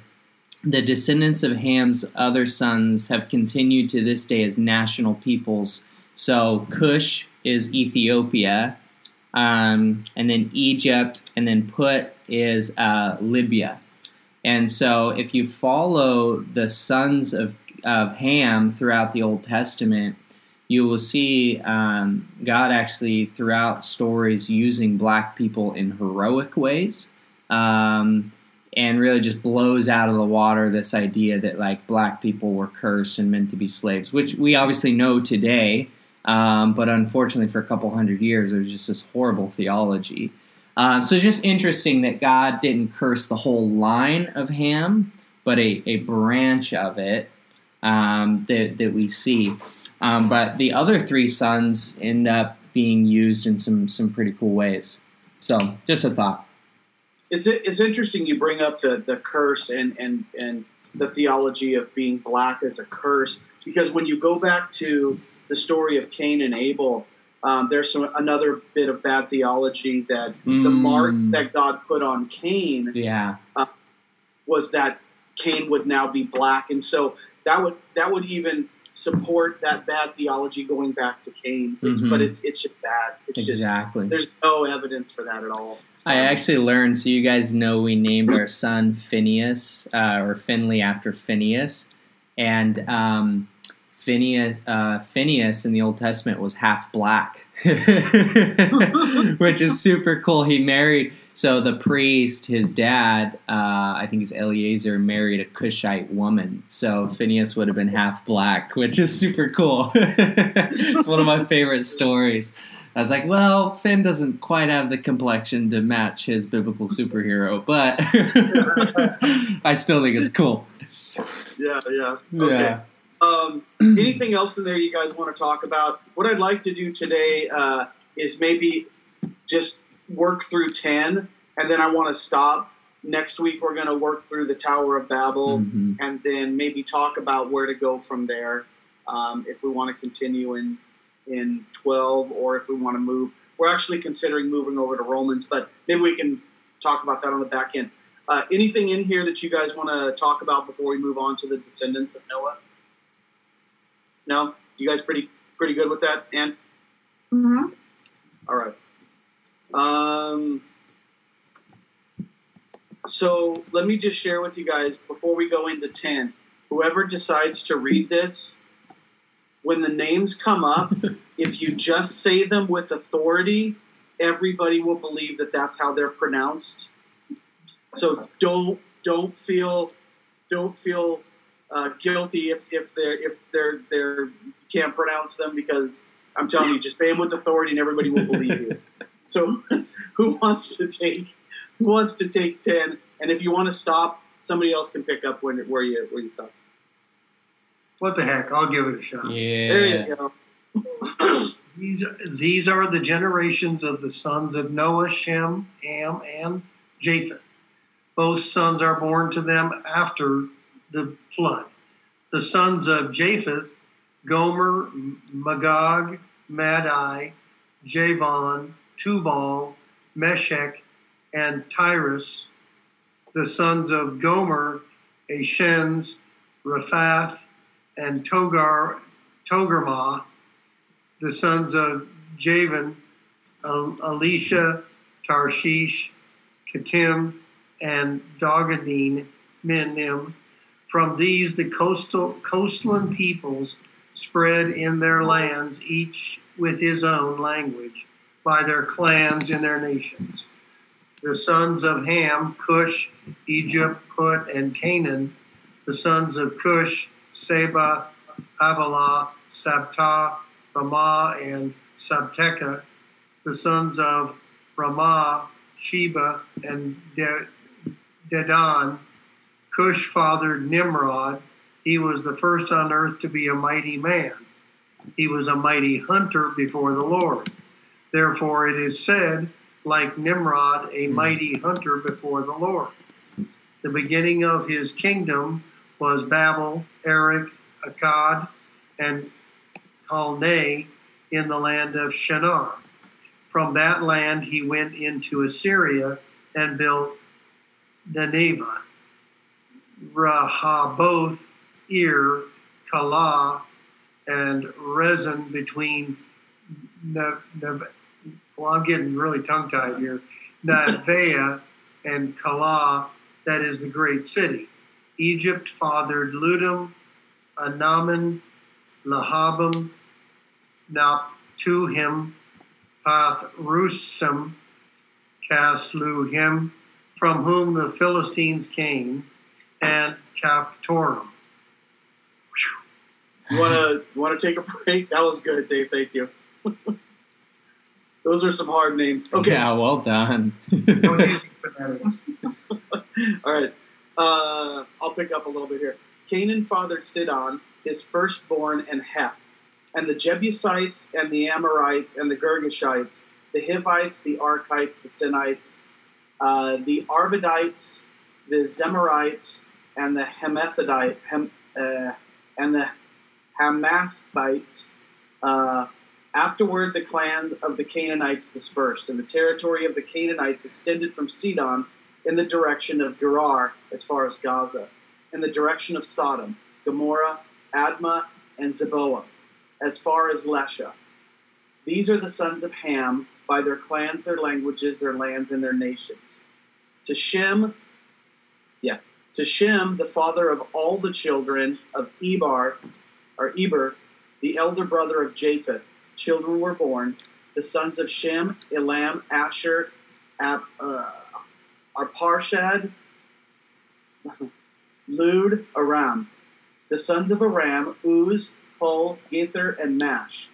the descendants of Ham's other sons have continued to this day as national peoples. So Cush is Ethiopia, um, and then Egypt, and then Put is uh, Libya. And so if you follow the sons of, of Ham throughout the Old Testament, you will see um, God actually throughout stories using black people in heroic ways. Um, and really just blows out of the water this idea that like black people were cursed and meant to be slaves, which we obviously know today. Um, but unfortunately, for a couple hundred years, there was just this horrible theology. Um, so it's just interesting that God didn't curse the whole line of Ham, but a, a branch of it um, that, that we see. Um, but the other three sons end up being used in some, some pretty cool ways. So just a thought it's it's interesting you bring up the the curse and and and the theology of being black as a curse because when you go back to the story of Cain and Abel, um, there's some another bit of bad theology that mm. the mark that God put on Cain, yeah, uh, was that Cain would now be black, and so that would that would even support that bad theology going back to Cain. It's, mm-hmm. But it's it's just bad. It's exactly. Just, there's no evidence for that at all. I actually learned. So you guys know we named our son Phineas uh, or Finley after Phineas, and um, Phineas, uh, Phineas in the Old Testament was half black, which is super cool. He married, so the priest, his dad, uh, I think it's Eliezer, married a Cushite woman. So Phineas would have been half black, which is super cool. it's one of my favorite stories. I was like, well, Finn doesn't quite have the complexion to match his biblical superhero, but I still think it's cool. Yeah, yeah. Okay. Yeah. Um, anything else in there you guys want to talk about? What I'd like to do today uh, is maybe just work through 10, and then I want to stop. Next week, we're going to work through the Tower of Babel, mm-hmm. and then maybe talk about where to go from there um, if we want to continue in, in 12 or if we want to move. We're actually considering moving over to Romans, but maybe we can talk about that on the back end. Uh, anything in here that you guys want to talk about before we move on to the descendants of Noah? No, you guys pretty pretty good with that, Anne. Mm-hmm. All right. Um, so let me just share with you guys before we go into ten. Whoever decides to read this, when the names come up, if you just say them with authority, everybody will believe that that's how they're pronounced. So don't don't feel don't feel uh, guilty if, if they're if they're they're you can't pronounce them because I'm telling you, just say them with authority and everybody will believe you. So, who wants to take who wants to take ten? And if you want to stop, somebody else can pick up when where you where you stop. What the heck? I'll give it a shot. Yeah. There you go. these these are the generations of the sons of Noah, Shem, Ham, and Japheth. Both sons are born to them after the flood. The sons of Japheth, Gomer, Magog, Madai, Javan, Tubal, Meshech, and Tyrus. The sons of Gomer, Ashens, Riphath, and Togar, Togarmah. The sons of Javan, El- Elisha, Tarshish, Kittim, and Dogadine, Minim. From these, the coastal coastland peoples spread in their lands, each with his own language, by their clans in their nations. The sons of Ham, Cush, Egypt, Put, and Canaan. The sons of Cush, Seba, Havilah, Sabta, Raamah, and Sabteca, The sons of Raamah, Sheba, and De- Dedan. Cush fathered Nimrod. He was the first on earth to be a mighty man. He was a mighty hunter before the Lord. Therefore, it is said, like Nimrod, a hmm. mighty hunter before the Lord. The beginning of his kingdom was Babel, Erech, Akkad, and Calneh in the land of Shinar. From that land he went into Assyria and built Nineveh, Rehoboth, Ir, Calah, and Resen between. Ne- Ne- well, I'm getting really tongue tied here. Nevaeh and Calah, that is the great city. Egypt fathered Ludum, Anaman, Lahabim, Naptuhim, Pathrusim, Casluhim, from whom the Philistines came, and Captorum. You wanna you wanna take a break? That was good, Dave. Thank you. Those are some hard names. Okay. Yeah, well done. That was easy phonetics. All right. Uh, I'll pick up a little bit here. Canaan fathered Sidon, his firstborn, and Heth, and the Jebusites, and the Amorites, and the Girgashites, the Hivites, the Archites, the Sinites, uh, the Arvadites, the Zemarites, and the Hem, uh, and the Hamathites. Uh, afterward, the clan of the Canaanites dispersed, and the territory of the Canaanites extended from Sidon in the direction of Gerar as far as Gaza, in the direction of Sodom, Gomorrah, Admah, and Zeboah, as far as Lesha. These are the sons of Ham by their clans, their languages, their lands, and their nations. To Shem, yeah, to Shem, the father of all the children of Ebar, or Eber, the elder brother of Japheth, children were born. The sons of Shem, Elam, Asshur, Ab, uh, Arparshad, Lud, Aram. The sons of Aram, Uz, Hul, Gether, and Mash.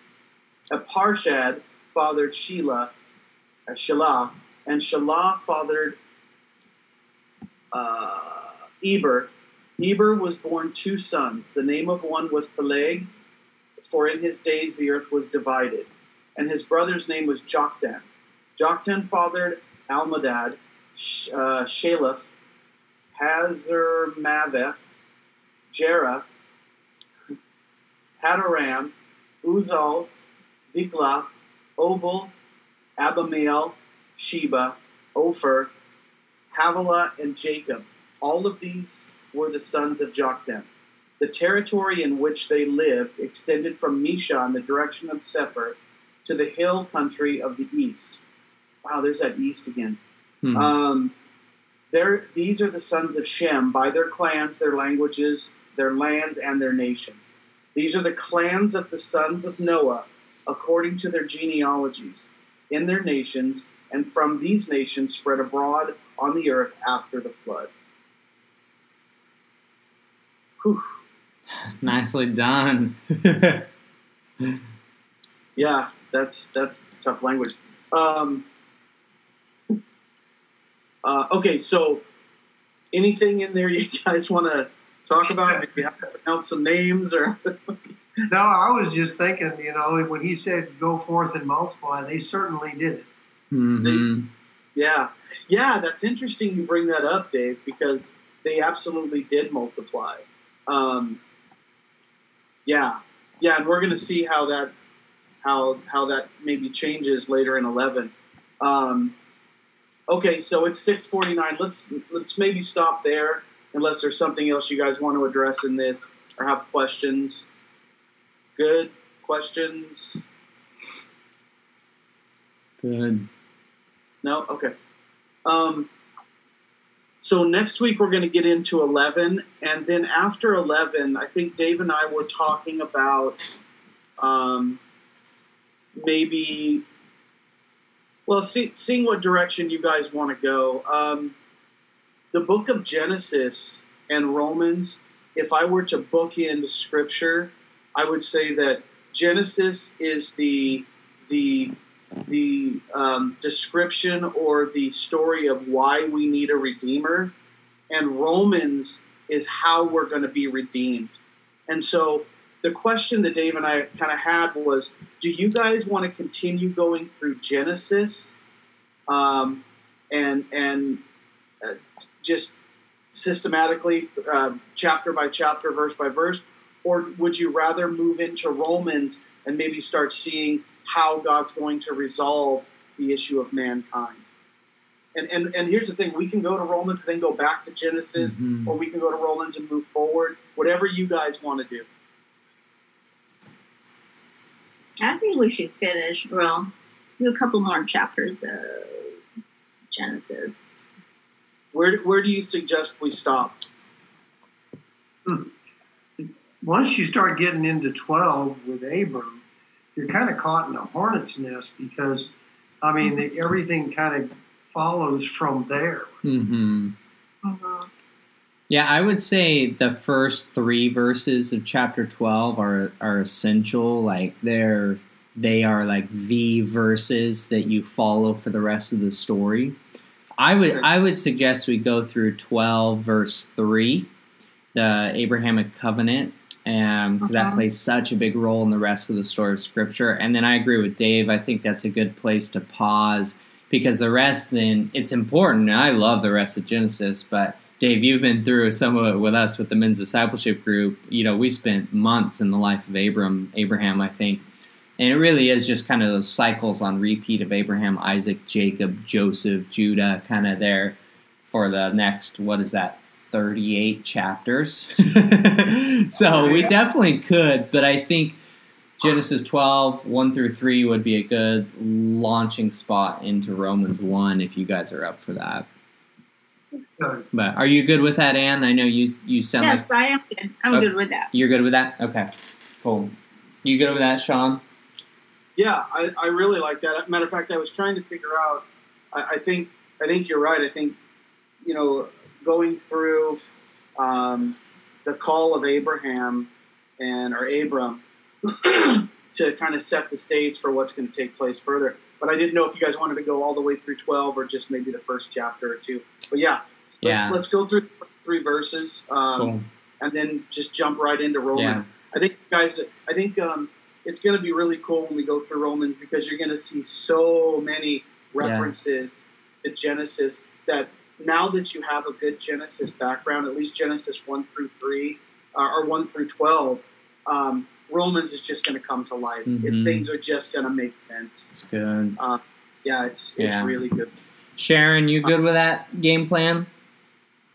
Aparshad fathered Shelah, uh, Shelah, and Shelah fathered uh, Eber. Eber was born two sons. The name of one was Peleg, for in his days the earth was divided. And his brother's name was Joktan. Joktan fathered Almodad, uh, Shalef, Hazar Maveth, Jerah, Hadoram, Uzal, Dikla, Obal, Abimael, Sheba, Ophir, Havilah, and Jobab. All of these were the sons of Joktan. The territory in which they lived extended from Misha in the direction of Sephir to the hill country of the east. Wow, there's that east again. Hmm. Um, there, these are the sons of Shem by their clans, their languages, their lands, and their nations. These are the clans of the sons of Noah, according to their genealogies, in their nations, and from these nations spread abroad on the earth after the flood. Whew. Nicely done. Yeah, that's that's tough language. Um, uh, okay, so anything in there you guys want to talk about? Maybe have to pronounce some names or No, I was just thinking, you know, when he said go forth and multiply, they certainly did it. Mhm. yeah, yeah. That's interesting. You bring that up, Dave, because they absolutely did multiply. Um, yeah, yeah, and we're going to see how that how how that maybe changes later in eleven. Um, okay, so it's six forty nine. Let's let's maybe stop there, unless there's something else you guys want to address in this or have questions. Good questions. Good. No? Okay. Um, so next week we're going to get into 11. And then after 11, I think Dave and I were talking about um, maybe, well, see, seeing what direction you guys want to go. Um, the book of Genesis and Romans, if I were to book in scripture, I would say that Genesis is the the the um, description or the story of why we need a redeemer, and Romans is how we're going to be redeemed. And so the question that Dave and I kind of had was, do you guys want to continue going through Genesis, um, and and uh, just systematically, uh, chapter by chapter, verse by verse, or would you rather move into Romans and maybe start seeing how God's going to resolve the issue of mankind? And, and, and here's the thing we can go to Romans and then go back to Genesis, Mhm. or we can go to Romans and move forward, whatever you guys want to do. I think we should finish. Well, do a couple more chapters of Genesis. Where, where do you suggest we stop? Once you start getting into 12 with Abram, you're kind of caught in a hornet's nest because, I mean, the, everything kind of follows from there. Mm-hmm. Mhm. Yeah, I would say the first three verses of chapter twelve are are essential. Like they're they are like the verses that you follow for the rest of the story. I would I would suggest we go through twelve verse three, the Abrahamic covenant, and 'cause that plays such a big role in the rest of the story of Scripture. And then I agree with Dave. I think that's a good place to pause because the rest then it's important. and I love the rest of Genesis, but Dave, you've been through some of it with us with the men's discipleship group. You know, we spent months in the life of Abram, Abraham, I think. And it really is just kind of those cycles on repeat of Abraham, Isaac, Jacob, Joseph, Judah, kind of there for the next, what is that, 38 chapters? so we definitely could, but I think Genesis 12, 1 through 3 would be a good launching spot into Romans 1 if you guys are up for that. But are you good with that, Anne? I know you you sound Yes, like I am good. I'm Okay. good with that. you're good with that. Okay, cool. You good with that, Sean? Yeah, I, I really like that. Matter of fact, I was trying to figure out. I, I think I think you're right. I think you know going through um, the call of Abraham and or Abram to kind of set the stage for what's going to take place further. But I didn't know if you guys wanted to go all the way through 12 or just maybe the first chapter or two. But yeah, let's, Yeah. let's go through three verses um, Cool. and then just jump right into Romans. I think, guys, I think um, it's going to be really cool when we go through Romans because you're going to see so many references to Genesis that now that you have a good Genesis background, at least Genesis 1 through 3 uh, or 1 through 12, um, Romans is just going to come to life. Mhm. It, things are just going to make sense. It's good. Yeah, it's, Yeah. it's really good. Sharon, you good with that game plan?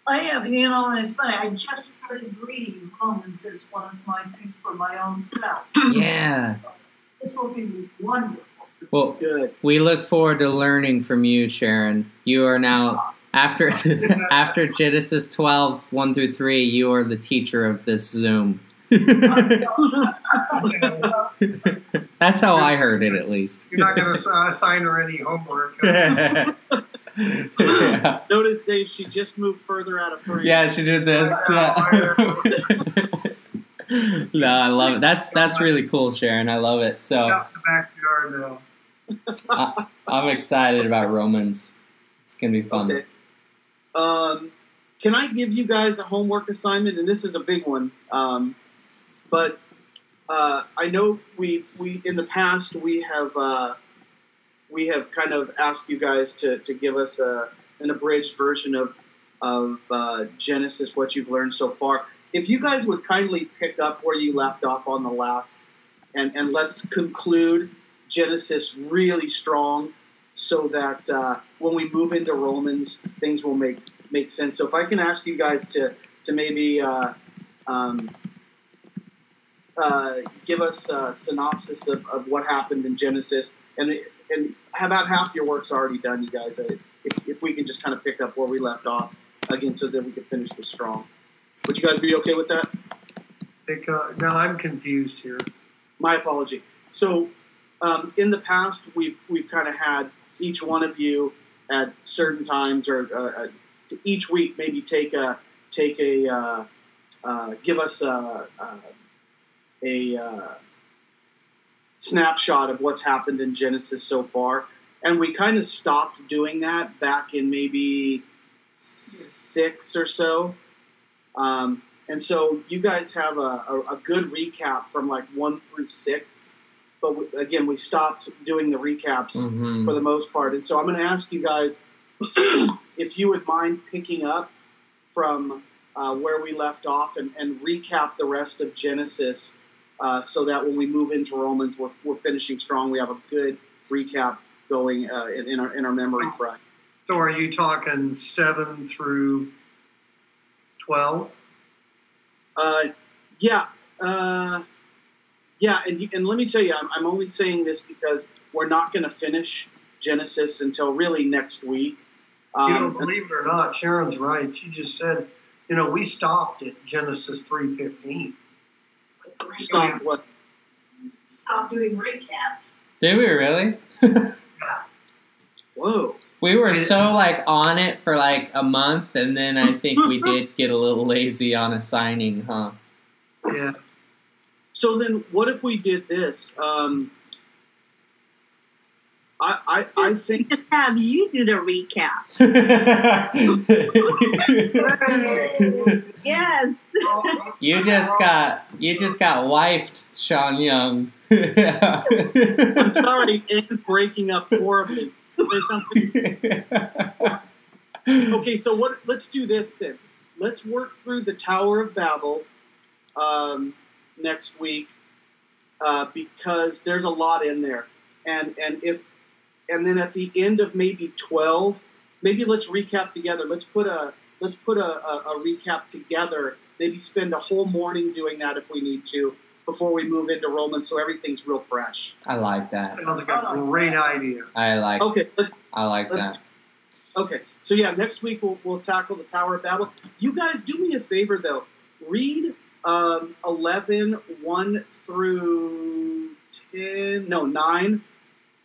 I am, you know, and it's funny. I just started reading Romans as one of my things for my own self. Yeah. This will be wonderful. Well, Good. we look forward to learning from you, Sharon. You are now after after Genesis 12, 1 through 3, you are the teacher of this Zoom. That's how I heard it at least. You're not going to assign uh, her any homework. yeah. Notice, Dave, she just moved further out of frame. yeah, she did this. Yeah. no, I love it. That's that's really cool, Sharon. I love it. So Out in now. I'm excited about Romans. It's gonna be fun. Okay. Um, can I give you guys a homework assignment? And this is a big one. Um, but uh, I know we we in the past we have uh, we have kind of asked you guys to, to give us a, an abridged version of of uh, Genesis, what you've learned so far. If you guys would kindly pick up where you left off on the last, and and let's conclude Genesis really strong, so that uh, when we move into Romans, things will make make sense. So if I can ask you guys to to maybe uh, um, uh, give us a synopsis of, of what happened in Genesis, and and about half your work's already done, you guys. If, if we can just kind of pick up where we left off again, so that we can finish this strong. Would you guys be okay with that? Because, now I'm confused here. My apology. So, um, in the past, we've we've kind of had each one of you at certain times or uh, uh, each week maybe take a take a uh, uh, give us a a, uh, snapshot of what's happened in Genesis so far, and we kind of stopped doing that back in maybe six or so. Um, and so you guys have a, a, a good recap from like one through six. But we, again, we stopped doing the recaps Mhm. for the most part. And so I'm going to ask you guys if you would mind picking up from uh, where we left off and, and recap the rest of Genesis uh, so that when we move into Romans, we're, we're finishing strong. We have a good recap going uh, in, in, our, in our memory front. So are you talking seven through twelve? Uh, yeah, uh, yeah, and, and let me tell you, I'm, I'm only saying this because we're not going to finish Genesis until really next week. you know, Um, believe it or not, Sharon's right. She just said, you know, we stopped at Genesis three fifteen. stop what? Stop doing recaps. Did we really? Whoa. We were so like on it for like a month, and then I think we did get a little lazy on assigning, huh? Yeah. So then, what if we did this? Um, I, I, I We think just have you do the recap. Yes. you just got you just got wifed, Sean Young. I'm sorry, it's breaking up horribly. There's okay, so what? Let's do this then. Let's work through the Tower of Babel um, next week uh, because there's a lot in there, and and if and then at the end of maybe twelve, maybe let's recap together. Let's put a let's put a, a, a recap together. Maybe spend a whole morning doing that if we need to before we move into Romans, so everything's real fresh. I like that. Sounds like a great idea. I like Okay, let's I like let's that. Okay, so yeah, next week we'll, we'll tackle the Tower of Babel. You guys, do me a favor though. Read um, 11, 1 through 10, no, 9,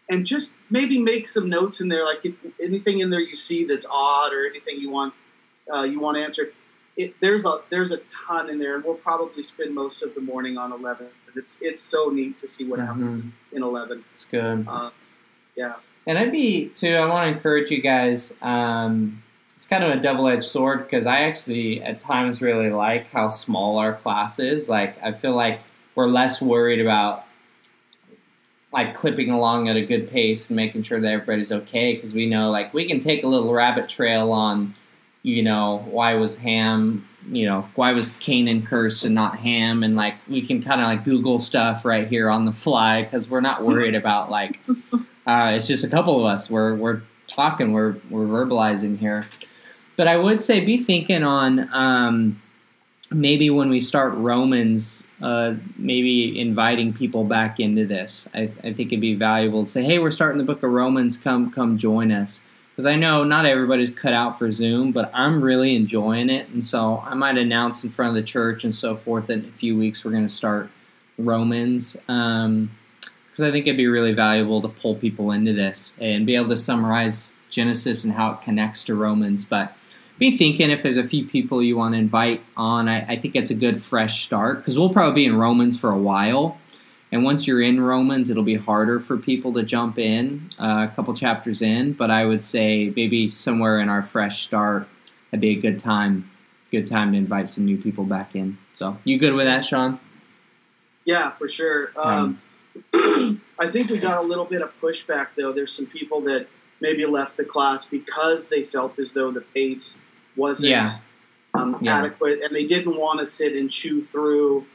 and just maybe make some notes in there, like if anything in there you see that's odd or anything you want uh, you want answered. It, there's a there's a ton in there, and we'll probably spend most of the morning on 11. It's it's so neat to see what happens in 11. It's good. Uh, yeah. And I'd be too. I want to encourage you guys. Um, kind of a double-edged sword because I actually at times really like how small our class is. Like I feel like we're less worried about like clipping along at a good pace and making sure that everybody's okay because we know like we can take a little rabbit trail on, you know, why was Ham, you know, why was Canaan cursed and not Ham, and like we can kind of like Google stuff right here on the fly because we're not worried about like uh, it's just a couple of us. We're we're talking. We're we're verbalizing here. But I would say be thinking on um, maybe when we start Romans, uh, maybe inviting people back into this. I, I think it'd be valuable to say, hey, we're starting the book of Romans. Come come join us. Because I know not everybody's cut out for Zoom, but I'm really enjoying it, and so I might announce in front of the church and so forth that in a few weeks we're going to start Romans. Um, because I think it'd be really valuable to pull people into this and be able to summarize Genesis and how it connects to Romans. But be thinking if there's a few people you want to invite on. I, I think it's a good fresh start because we'll probably be in Romans for a while. And once you're in Romans, it'll be harder for people to jump in uh, a couple chapters in. But I would say maybe somewhere in our fresh start, that'd be a good time. Good time to invite some new people back in. So, you good with that, Sean? Yeah, for sure. Um, I think we got a little bit of pushback though. There's some people that maybe left the class because they felt as though the pace wasn't Yeah. Um, Yeah. adequate, and they didn't want to sit and chew through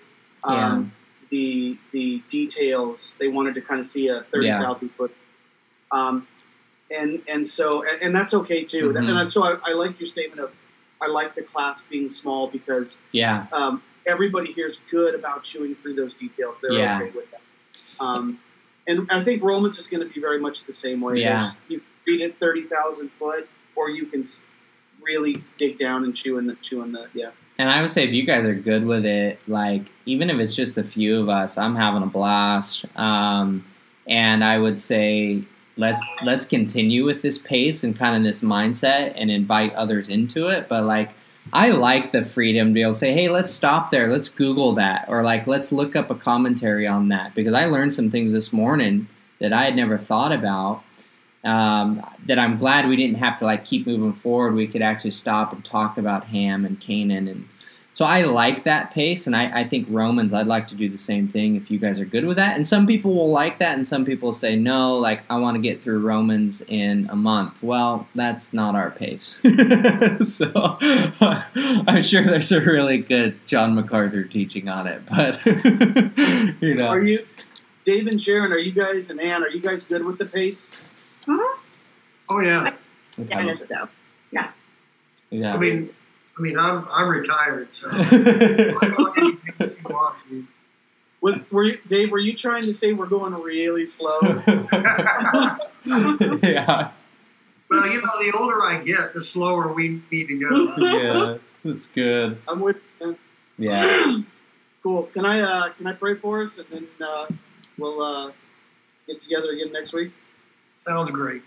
um, the the details. They wanted to kind of see a thirty thousand foot. Um, and and so and, and that's okay too. Mhm. And so I, I like your statement of I like the class being small because Yeah. um, everybody here is good about chewing through those details. They're Yeah. okay with that. Um, and I think Romans is going to be very much the same way. Yeah. You read it thirty thousand foot, or you can really dig down and chew in the chew in the yeah. And I would say if you guys are good with it, like even if it's just a few of us, I'm having a blast. Um, and I would say let's let's continue with this pace and kind of this mindset and invite others into it. But like I like the freedom to be able to say, hey, let's stop there, let's Google that, or like let's look up a commentary on that because I learned some things this morning that I had never thought about. Um, that I'm glad we didn't have to like keep moving forward. We could actually stop and talk about Ham and Canaan, and so I like that pace. And I, I think Romans, I'd like to do the same thing if you guys are good with that. And some people will like that, and some people say no, like I want to get through Romans in a month. Well, that's not our pace. so I'm sure there's a really good John MacArthur teaching on it, but you know, Are you, Dave and Sharon? Are you guys and Ann? Are you guys good with the pace? Uh-huh. Oh yeah. Dennis, though. yeah. Yeah. I mean, I mean, I'm I'm retired, so I don't need anything you want me. Was, were you, Dave? Were you trying to say we're going really slow? yeah, well, you know, the older I get, the slower we need to go. yeah, that's good. I'm with. Uh, Yeah, cool. Can I uh, can I pray for us and then uh, we'll uh, get together again next week? Sounds great.